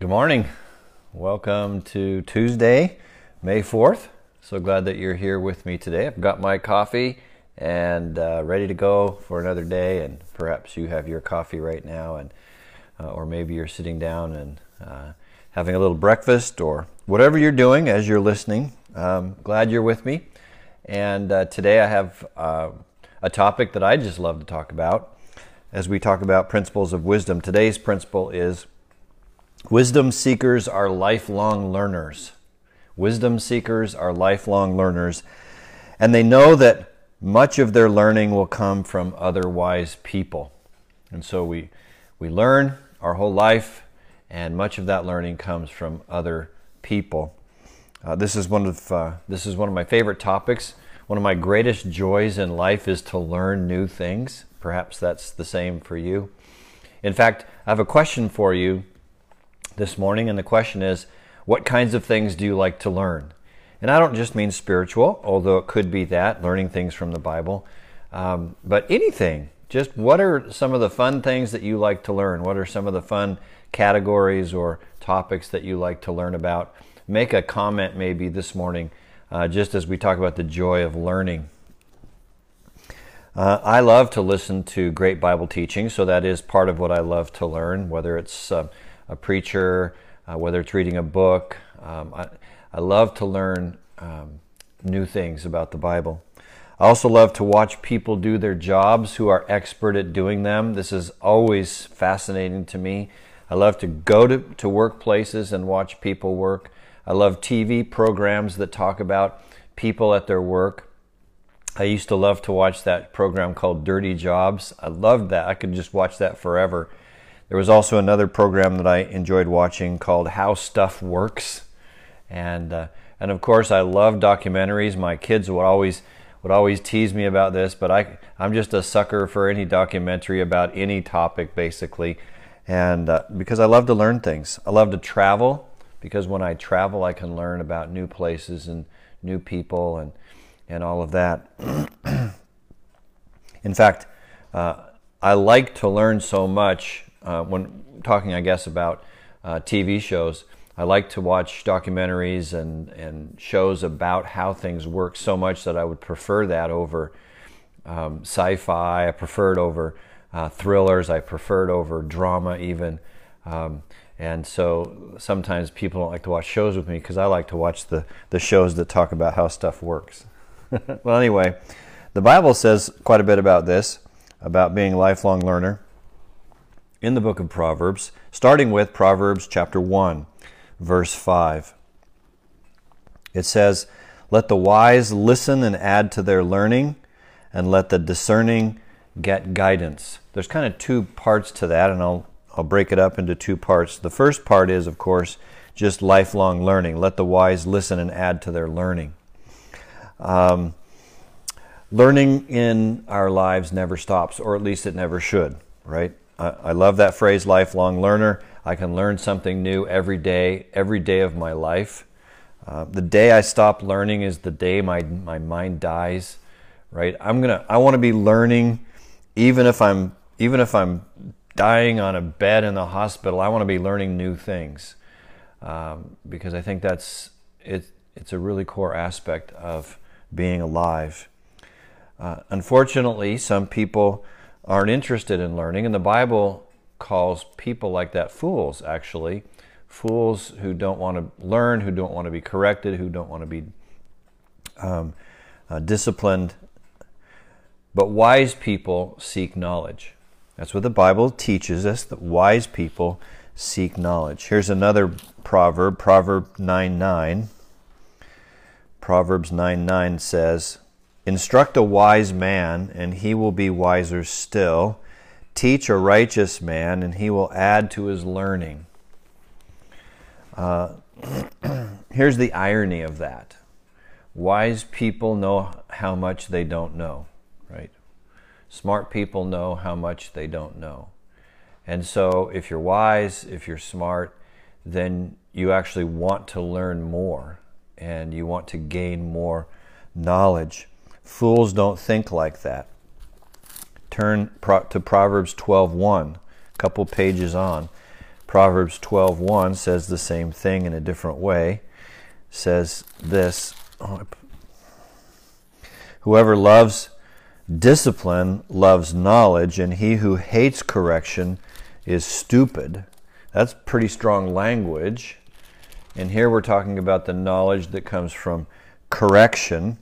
Good morning. Welcome to Tuesday, May 4th. So glad that you're here with me today. I've got my coffee and uh, ready to go for another day. And perhaps you have your coffee right now, and uh, or maybe you're sitting down and uh, having a little breakfast or whatever you're doing as you're listening. Um, glad you're with me. And uh, today I have uh, a topic that I just love to talk about as we talk about principles of wisdom. Today's principle is wisdom seekers are lifelong learners. Wisdom seekers are lifelong learners, and they know that much of their learning will come from other wise people. And so we, we learn our whole life, and much of that learning comes from other people. Uh, this is one of uh, this is one of my favorite topics. One of my greatest joys in life is to learn new things. Perhaps that's the same for you. In fact, I have a question for you this morning, and the question is what kinds of things do you like to learn? And I don't just mean spiritual, although it could be that, learning things from the Bible, um, but anything. Just what are some of the fun things that you like to learn? What are some of the fun categories or topics that you like to learn about? Make a comment maybe this morning, uh, just as we talk about the joy of learning. Uh, I love to listen to great Bible teaching, so that is part of what I love to learn, whether it's uh, a preacher, uh, whether it's reading a book. Um, I, I, love to learn um, new things about the Bible. I also love to watch people do their jobs who are expert at doing them. This is always fascinating to me. I love to go to, to workplaces and watch people work. I love TV programs that talk about people at their work. I used to love to watch that program called Dirty Jobs. I loved that. I could just watch that forever. There was also another program that I enjoyed watching called How Stuff Works, and uh, and of course I love documentaries. My kids would always would always tease me about this, but I I'm just a sucker for any documentary about any topic basically, and uh, because I love to learn things. I love to travel because when I travel I can learn about new places and new people and and all of that. In fact, uh, I like to learn so much uh, when talking, I guess, about uh, TV shows, I like to watch documentaries and, and shows about how things work so much that I would prefer that over um, sci fi. I prefer it over uh, thrillers. I prefer it over drama, even. Um, and so sometimes people don't like to watch shows with me because I like to watch the, the shows that talk about how stuff works. well, anyway, the Bible says quite a bit about this, about being a lifelong learner in the book of Proverbs, starting with Proverbs chapter 1, verse 5. It says, Let the wise listen and add to their learning, and let the discerning get guidance. There's kind of two parts to that, and I'll, I'll break it up into two parts. The first part is, of course, just lifelong learning. Let the wise listen and add to their learning. Um, learning in our lives never stops, or at least it never should, right? I, love that phrase, lifelong learner. I can learn something new every day, every day of my life. Uh, the day I stop learning is the day my, my mind dies, right? I'm gonna, I want to be learning even if I'm, even if I'm dying on a bed in the hospital, I want to be learning new things um, because I think that's, it, it's a really core aspect of being alive. Uh, unfortunately, some people aren't interested in learning. And the Bible calls people like that fools, actually. Fools who don't want to learn, who don't want to be corrected, who don't want to be um, uh, disciplined. But wise people seek knowledge. That's what the Bible teaches us that wise people seek knowledge. Here's another proverb, Proverb 9 9. Proverbs 9 9 says, Instruct a wise man, and he will be wiser still. Teach a righteous man, and he will add to his learning. Uh, here's the irony of that wise people know how much they don't know, right? Smart people know how much they don't know. And so, if you're wise, if you're smart, then you actually want to learn more and you want to gain more knowledge. Fools don't think like that. Turn to Proverbs 12:1, a couple pages on. Proverbs 12:1 says the same thing in a different way. Says this, oh, Whoever loves discipline loves knowledge, and he who hates correction is stupid. That's pretty strong language. And here we're talking about the knowledge that comes from correction.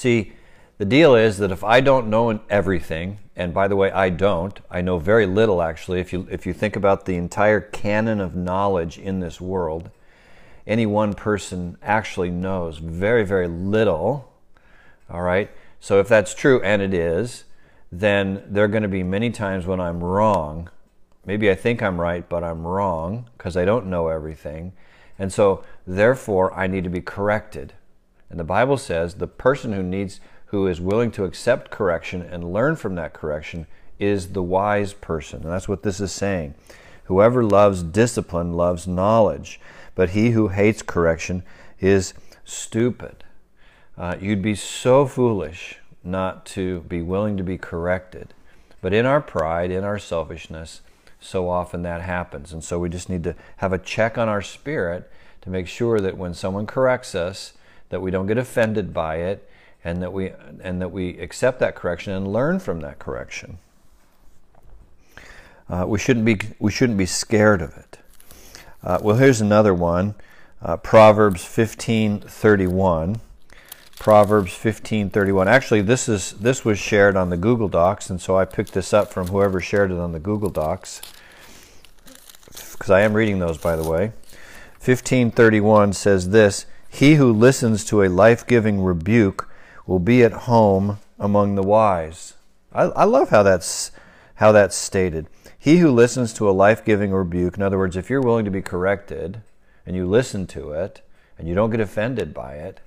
See, the deal is that if I don't know everything, and by the way, I don't, I know very little actually. If you, if you think about the entire canon of knowledge in this world, any one person actually knows very, very little. All right? So if that's true, and it is, then there are going to be many times when I'm wrong Maybe I think I'm right, but I'm wrong because I don't know everything. And so, therefore, I need to be corrected. And the Bible says the person who needs, who is willing to accept correction and learn from that correction is the wise person. And that's what this is saying. Whoever loves discipline loves knowledge, but he who hates correction is stupid. Uh, you'd be so foolish not to be willing to be corrected. But in our pride, in our selfishness, so often that happens. And so we just need to have a check on our spirit to make sure that when someone corrects us, that we don't get offended by it and that we and that we accept that correction and learn from that correction. Uh, we shouldn't be we shouldn't be scared of it. Uh, well, here's another one, uh, Proverbs 15:31. Proverbs 15:31. Actually, this is this was shared on the Google Docs, and so I picked this up from whoever shared it on the Google Docs. Because I am reading those, by the way. 15:31 says this: "He who listens to a life-giving rebuke will be at home among the wise." I, I love how that's how that's stated. He who listens to a life-giving rebuke, in other words, if you're willing to be corrected and you listen to it and you don't get offended by it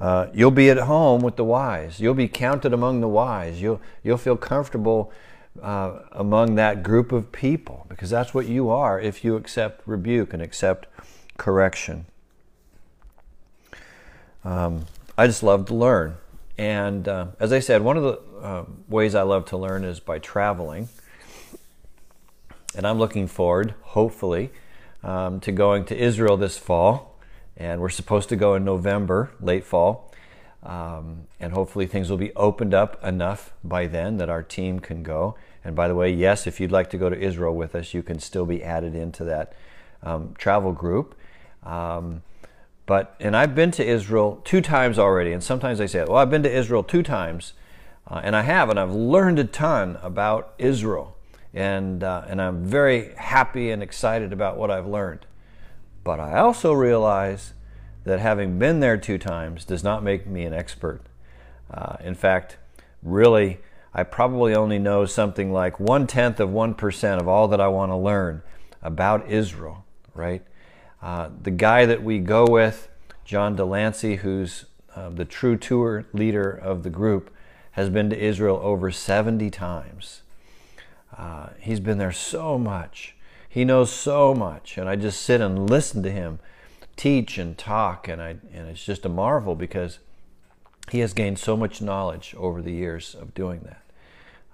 uh, you'll be at home with the wise. You'll be counted among the wise. You'll, you'll feel comfortable uh, among that group of people because that's what you are if you accept rebuke and accept correction. Um, I just love to learn. And uh, as I said, one of the uh, ways I love to learn is by traveling. And I'm looking forward, hopefully, um, to going to Israel this fall and we're supposed to go in November, late fall. Um, and hopefully things will be opened up enough by then that our team can go. And by the way, yes, if you'd like to go to Israel with us, you can still be added into that um, travel group. Um, but and I've been to Israel two times already, and sometimes I say, "Well, I've been to Israel two times," uh, and I have, and I've learned a ton about Israel, and uh, and I'm very happy and excited about what I've learned. But I also realize that having been there two times does not make me an expert. Uh, in fact, really, I probably only know something like one tenth of 1% of all that I want to learn about Israel, right? Uh, the guy that we go with, John Delancey, who's uh, the true tour leader of the group, has been to Israel over 70 times. Uh, he's been there so much. He knows so much, and I just sit and listen to him teach and talk, and I and it's just a marvel because he has gained so much knowledge over the years of doing that.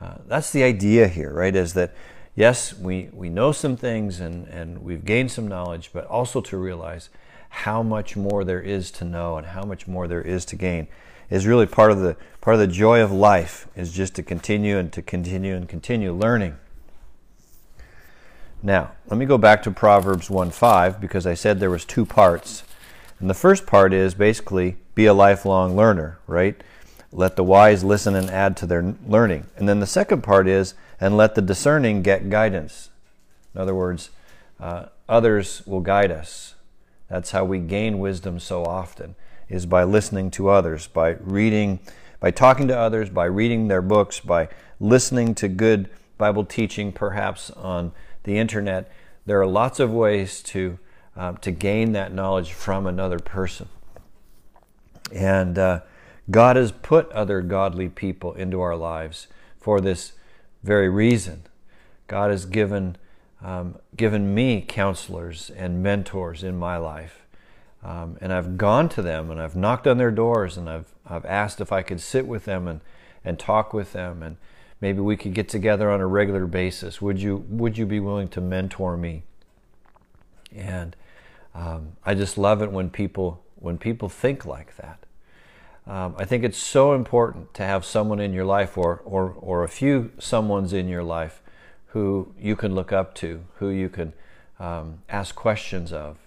Uh, that's the idea here, right? Is that yes, we we know some things and and we've gained some knowledge, but also to realize how much more there is to know and how much more there is to gain is really part of the part of the joy of life is just to continue and to continue and continue learning now, let me go back to Proverbs 1:5 because I said there was two parts. And the first part is basically be a lifelong learner, right? Let the wise listen and add to their learning. And then the second part is and let the discerning get guidance. In other words, uh, others will guide us. That's how we gain wisdom so often is by listening to others, by reading, by talking to others, by reading their books, by listening to good Bible teaching perhaps on the internet, there are lots of ways to um, to gain that knowledge from another person. And uh, God has put other godly people into our lives for this very reason. God has given um, given me counselors and mentors in my life. Um, and I've gone to them and I've knocked on their doors and I've, I've asked if I could sit with them and, and talk with them and maybe we could get together on a regular basis. Would you would you be willing to mentor me? And um, I just love it when people when people think like that. Um, I think it's so important to have someone in your life, or or or a few someone's in your life, who you can look up to, who you can um, ask questions of,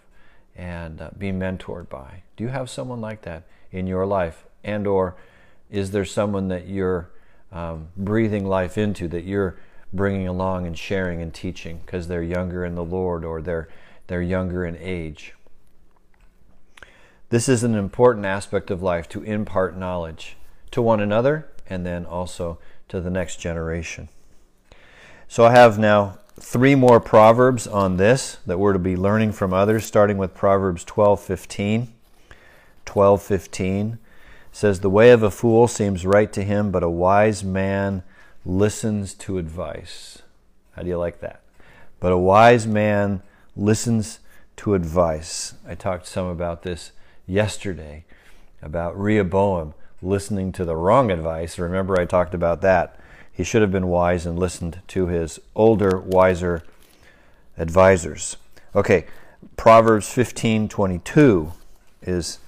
and uh, be mentored by. Do you have someone like that in your life, and or is there someone that you're um, breathing life into that you're bringing along and sharing and teaching because they're younger in the Lord or they're they're younger in age. This is an important aspect of life to impart knowledge to one another and then also to the next generation. So I have now three more proverbs on this that we're to be learning from others starting with Proverbs 12:15. 12:15 says the way of a fool seems right to him but a wise man listens to advice. How do you like that? But a wise man listens to advice. I talked some about this yesterday about Rehoboam listening to the wrong advice. Remember, I talked about that. He should have been wise and listened to his older, wiser advisors. Okay, Proverbs 15:22 is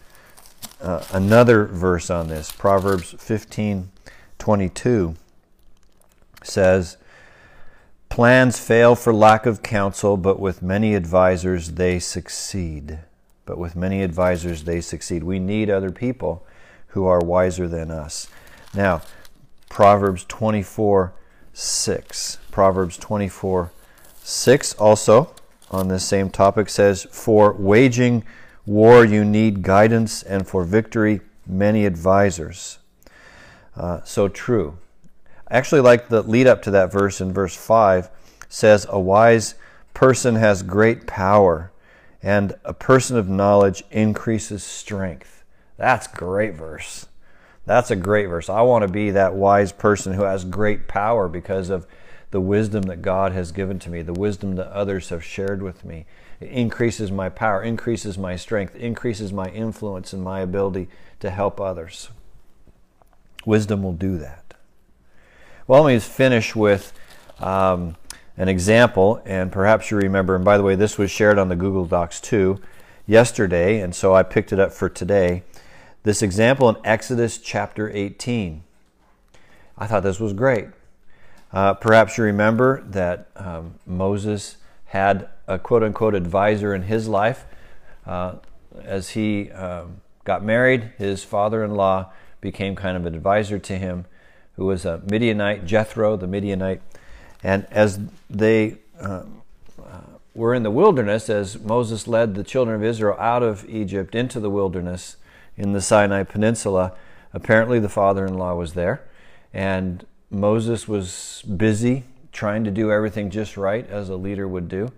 uh, another verse on this. Proverbs 15:22 says, Plans fail for lack of counsel, but with many advisors they succeed. But with many advisors they succeed. We need other people who are wiser than us. Now, Proverbs 24 6. Proverbs 24 6 also on this same topic says, For waging war you need guidance, and for victory many advisors. Uh, so true. I actually like the lead up to that verse in verse 5 says, A wise person has great power, and a person of knowledge increases strength. That's great verse. That's a great verse. I want to be that wise person who has great power because of the wisdom that God has given to me, the wisdom that others have shared with me. It increases my power, increases my strength, increases my influence and my ability to help others. Wisdom will do that. Well, let me finish with um, an example, and perhaps you remember, and by the way, this was shared on the Google Docs too yesterday, and so I picked it up for today. This example in Exodus chapter 18. I thought this was great. Uh, perhaps you remember that um, Moses had a quote unquote advisor in his life. Uh, as he um, got married, his father in law became kind of an advisor to him who was a Midianite, Jethro, the Midianite. And as they uh, uh, were in the wilderness, as Moses led the children of Israel out of Egypt into the wilderness in the Sinai Peninsula, apparently the father in law was there. And Moses was busy trying to do everything just right, as a leader would do,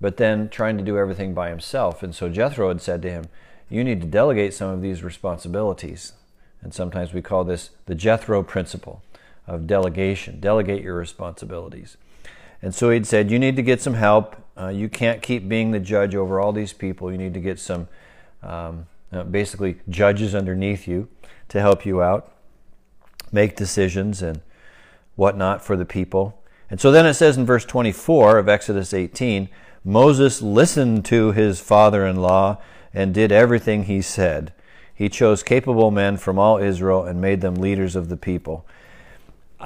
but then trying to do everything by himself. And so Jethro had said to him, You need to delegate some of these responsibilities. And sometimes we call this the Jethro principle of delegation. Delegate your responsibilities. And so he'd said, You need to get some help. Uh, you can't keep being the judge over all these people. You need to get some um, uh, basically judges underneath you to help you out, make decisions and whatnot for the people. And so then it says in verse 24 of Exodus 18 Moses listened to his father in law and did everything he said. He chose capable men from all Israel and made them leaders of the people.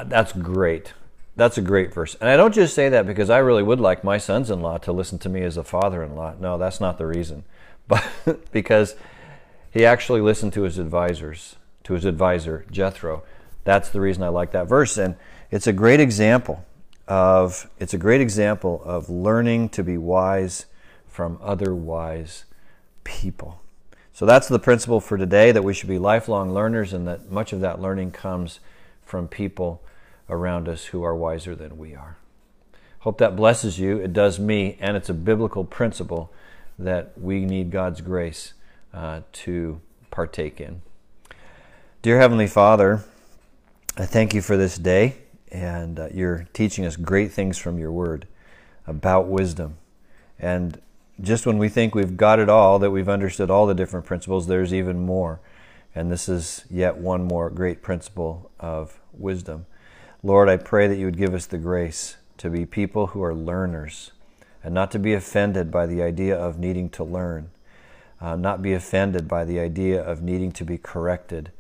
That's great. That's a great verse. And I don't just say that because I really would like my sons in law to listen to me as a father in law. No, that's not the reason. But because he actually listened to his advisors, to his advisor, Jethro. That's the reason I like that verse. And it's a great example of it's a great example of learning to be wise from other wise people. So that's the principle for today that we should be lifelong learners and that much of that learning comes from people around us who are wiser than we are. Hope that blesses you. It does me, and it's a biblical principle that we need God's grace uh, to partake in. Dear Heavenly Father, I thank you for this day, and uh, you're teaching us great things from your word about wisdom. And just when we think we've got it all, that we've understood all the different principles, there's even more. And this is yet one more great principle of wisdom. Lord, I pray that you would give us the grace to be people who are learners and not to be offended by the idea of needing to learn, uh, not be offended by the idea of needing to be corrected.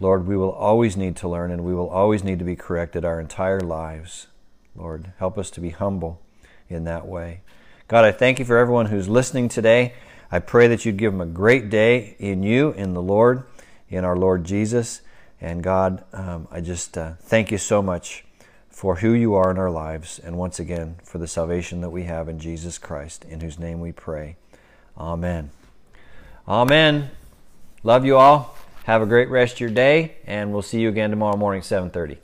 Lord, we will always need to learn and we will always need to be corrected our entire lives. Lord, help us to be humble in that way. God, I thank you for everyone who's listening today. I pray that you'd give them a great day in you, in the Lord, in our Lord Jesus. And God, um, I just uh, thank you so much for who you are in our lives, and once again for the salvation that we have in Jesus Christ, in whose name we pray. Amen. Amen. Love you all. Have a great rest of your day, and we'll see you again tomorrow morning, 7:30.